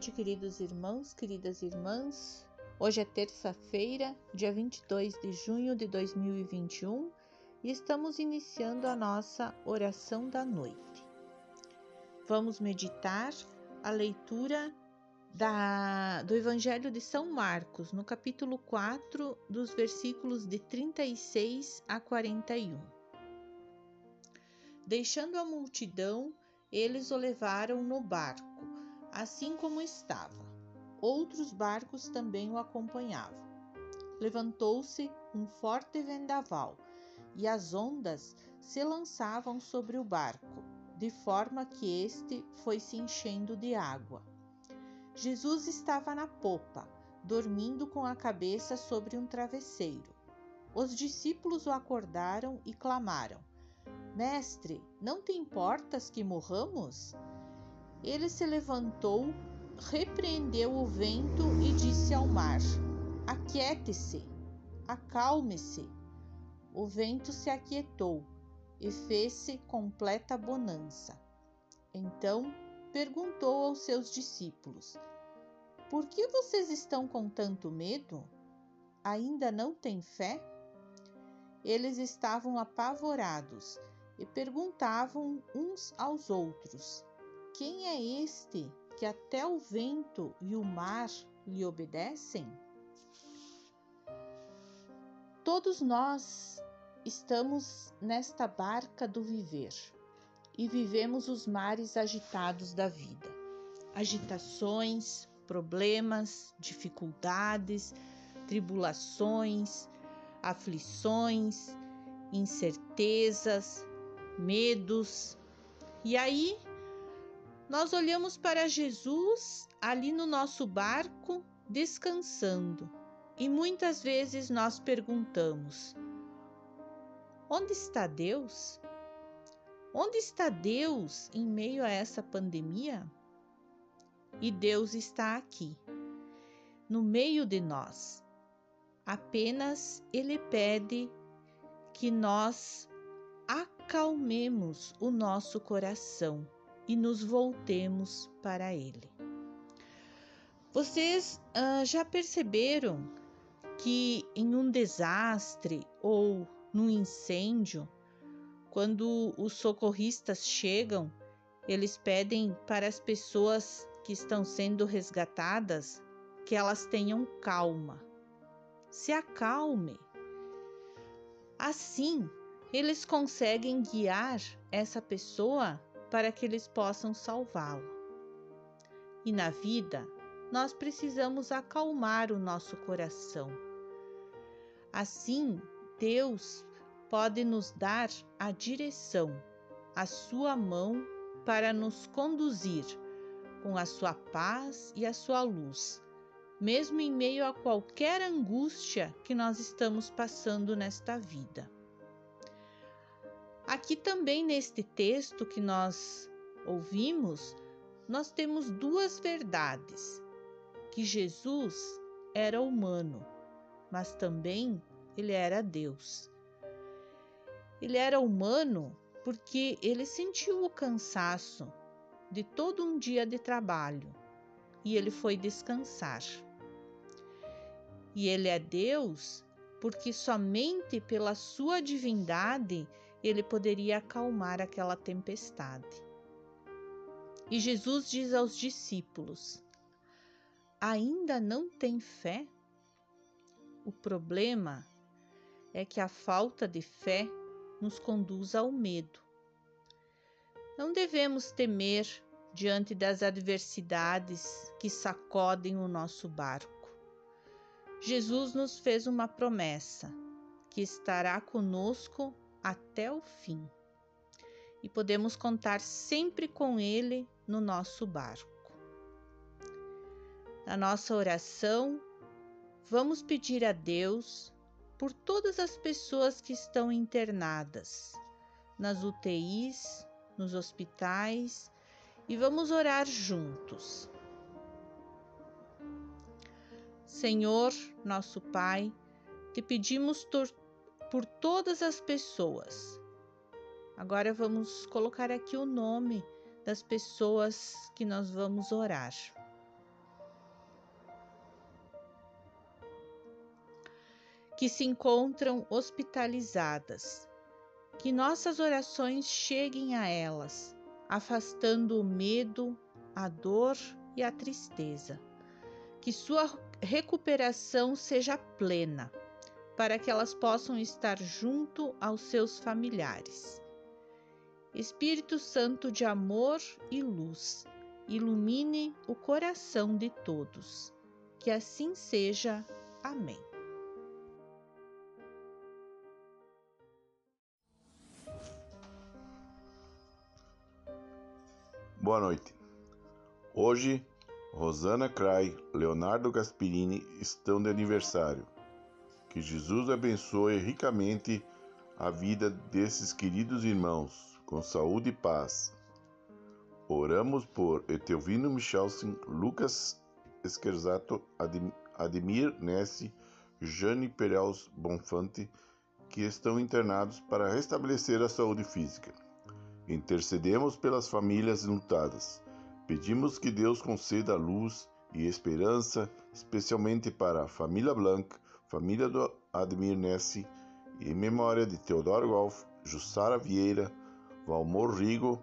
Noite, queridos irmãos, queridas irmãs. Hoje é terça-feira, dia 22 de junho de 2021 e estamos iniciando a nossa oração da noite. Vamos meditar a leitura da, do Evangelho de São Marcos, no capítulo 4, dos versículos de 36 a 41. Deixando a multidão, eles o levaram no barco assim como estava. Outros barcos também o acompanhavam. Levantou-se um forte vendaval e as ondas se lançavam sobre o barco, de forma que este foi se enchendo de água. Jesus estava na popa, dormindo com a cabeça sobre um travesseiro. Os discípulos o acordaram e clamaram: Mestre, não te importas que morramos? Ele se levantou, repreendeu o vento e disse ao mar: Aquiete-se, acalme-se. O vento se aquietou e fez-se completa bonança. Então perguntou aos seus discípulos: Por que vocês estão com tanto medo? Ainda não têm fé? Eles estavam apavorados e perguntavam uns aos outros: quem é este que até o vento e o mar lhe obedecem? Todos nós estamos nesta barca do viver e vivemos os mares agitados da vida. Agitações, problemas, dificuldades, tribulações, aflições, incertezas, medos. E aí nós olhamos para Jesus ali no nosso barco, descansando, e muitas vezes nós perguntamos: onde está Deus? Onde está Deus em meio a essa pandemia? E Deus está aqui, no meio de nós. Apenas Ele pede que nós acalmemos o nosso coração e nos voltemos para Ele. Vocês uh, já perceberam que em um desastre ou num incêndio, quando os socorristas chegam, eles pedem para as pessoas que estão sendo resgatadas que elas tenham calma. Se acalme. Assim, eles conseguem guiar essa pessoa para que eles possam salvá-lo. E na vida, nós precisamos acalmar o nosso coração. Assim, Deus pode nos dar a direção, a sua mão para nos conduzir com a sua paz e a sua luz, mesmo em meio a qualquer angústia que nós estamos passando nesta vida. Aqui também neste texto que nós ouvimos, nós temos duas verdades: que Jesus era humano, mas também ele era Deus. Ele era humano porque ele sentiu o cansaço de todo um dia de trabalho e ele foi descansar. E ele é Deus porque somente pela sua divindade ele poderia acalmar aquela tempestade. E Jesus diz aos discípulos: Ainda não tem fé? O problema é que a falta de fé nos conduz ao medo. Não devemos temer diante das adversidades que sacodem o nosso barco. Jesus nos fez uma promessa que estará conosco até o fim. E podemos contar sempre com Ele no nosso barco. Na nossa oração, vamos pedir a Deus por todas as pessoas que estão internadas, nas UTIs, nos hospitais, e vamos orar juntos. Senhor, nosso Pai, te pedimos por por todas as pessoas. Agora vamos colocar aqui o nome das pessoas que nós vamos orar. Que se encontram hospitalizadas, que nossas orações cheguem a elas, afastando o medo, a dor e a tristeza. Que sua recuperação seja plena para que elas possam estar junto aos seus familiares. Espírito Santo de amor e luz, ilumine o coração de todos. Que assim seja. Amém. Boa noite. Hoje, Rosana Cray, Leonardo Gasperini estão de aniversário. Que Jesus abençoe ricamente a vida desses queridos irmãos, com saúde e paz. Oramos por Etelvino Michelsen, Lucas Esquerzato, Ademir Nessi, Jane Perels Bonfante, que estão internados para restabelecer a saúde física. Intercedemos pelas famílias lutadas. Pedimos que Deus conceda luz e esperança, especialmente para a família Blanc, família do Admir Nessi, em memória de Teodoro Golf, Jussara Vieira, Valmor Rigo,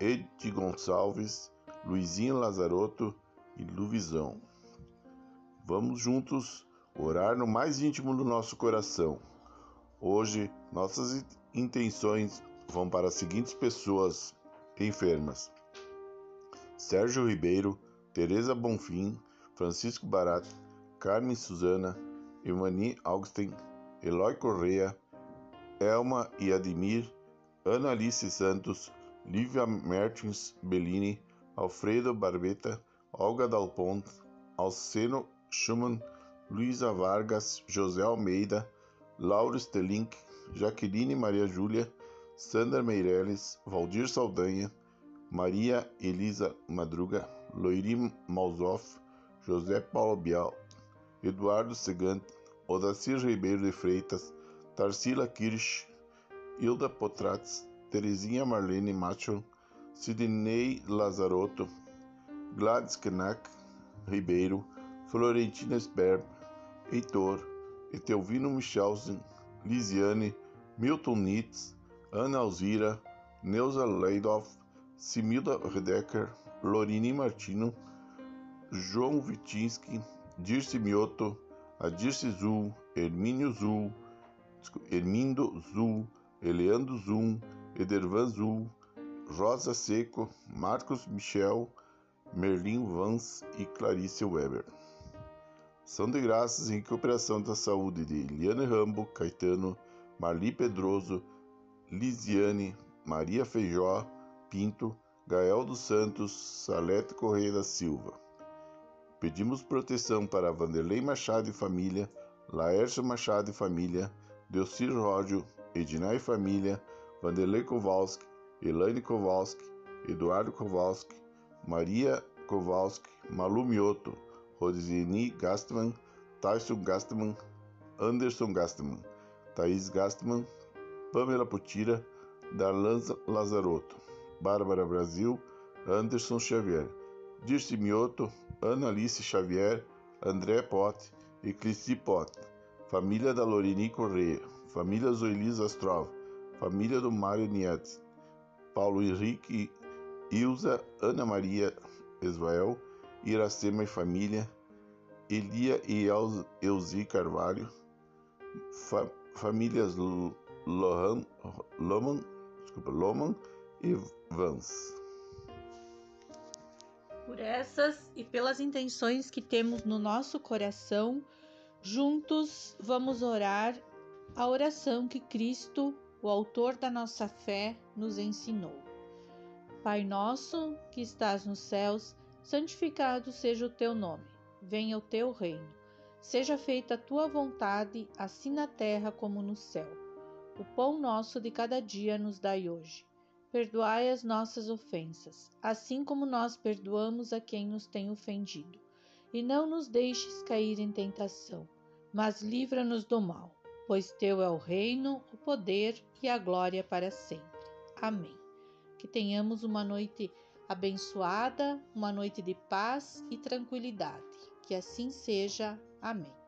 Ed Gonçalves, Luizinho Lazarotto e Luvisão. Vamos juntos orar no mais íntimo do nosso coração. Hoje, nossas intenções vão para as seguintes pessoas enfermas: Sérgio Ribeiro, Teresa Bonfim, Francisco Barat, Carmen Suzana, Emani Augustin, Eloy Correa, Elma e Admir, Ana Alice Santos, Lívia Mertens Bellini, Alfredo Barbeta, Olga Dalpont, Alceno Schumann, Luísa Vargas, José Almeida, Laura Stelink, Jaqueline Maria Júlia, Sandra Meirelles, Valdir Saldanha, Maria Elisa Madruga, Loiri Malzoff, José Paulo Bial, Eduardo Segante, Odacir Ribeiro de Freitas, Tarsila Kirsch, Hilda Potratz, Terezinha Marlene Macho, Sidney Lazarotto, Gladys Knack Ribeiro, Florentina Sperb, Heitor, Etelvino Michelsen, Lisiane, Milton Nitz, Ana Alzira, Neuza Leidoff, Similda Redecker, Lorini Martino, João Vitinski, Dirce Mioto, Adirce Zul, Hermínio Zul, Hermindo Zul, Eleandro Zum, Edervan Zul, Rosa Seco, Marcos Michel, Merlin Vance e Clarice Weber. São de graças em recuperação da saúde de Eliane Rambo, Caetano, Marli Pedroso, Lisiane, Maria Feijó Pinto, Gael dos Santos, Salete Correia da Silva. Pedimos proteção para Vanderlei Machado e família, Laércio Machado e família, Delcir Ródio, Ednai e família, Vanderlei Kowalski, Elaine Kowalski, Eduardo Kowalski, Maria Kowalski, Malu Mioto, Rosini Gastman, Tyson Gastman, Anderson Gastman, Thaís Gastman, Pamela Putira, Darlan Lazarotto, Bárbara Brasil, Anderson Xavier, Dirce Mioto, Ana Alice Xavier, André Pote e Cristi Pote, família da Lorini Correia, família Zoelis Astrov, família do Mário Nietzsche, Paulo Henrique, Ilza, Ana Maria Esvael, Iracema e família, Elia e Elzi Carvalho, fa famílias Lohan, Loman, desculpa, Loman e Vance. Por essas e pelas intenções que temos no nosso coração, juntos vamos orar a oração que Cristo, o Autor da nossa fé, nos ensinou. Pai nosso que estás nos céus, santificado seja o teu nome. Venha o teu reino. Seja feita a tua vontade, assim na terra como no céu. O pão nosso de cada dia nos dai hoje. Perdoai as nossas ofensas, assim como nós perdoamos a quem nos tem ofendido. E não nos deixes cair em tentação, mas livra-nos do mal, pois teu é o reino, o poder e a glória para sempre. Amém. Que tenhamos uma noite abençoada, uma noite de paz e tranquilidade. Que assim seja. Amém.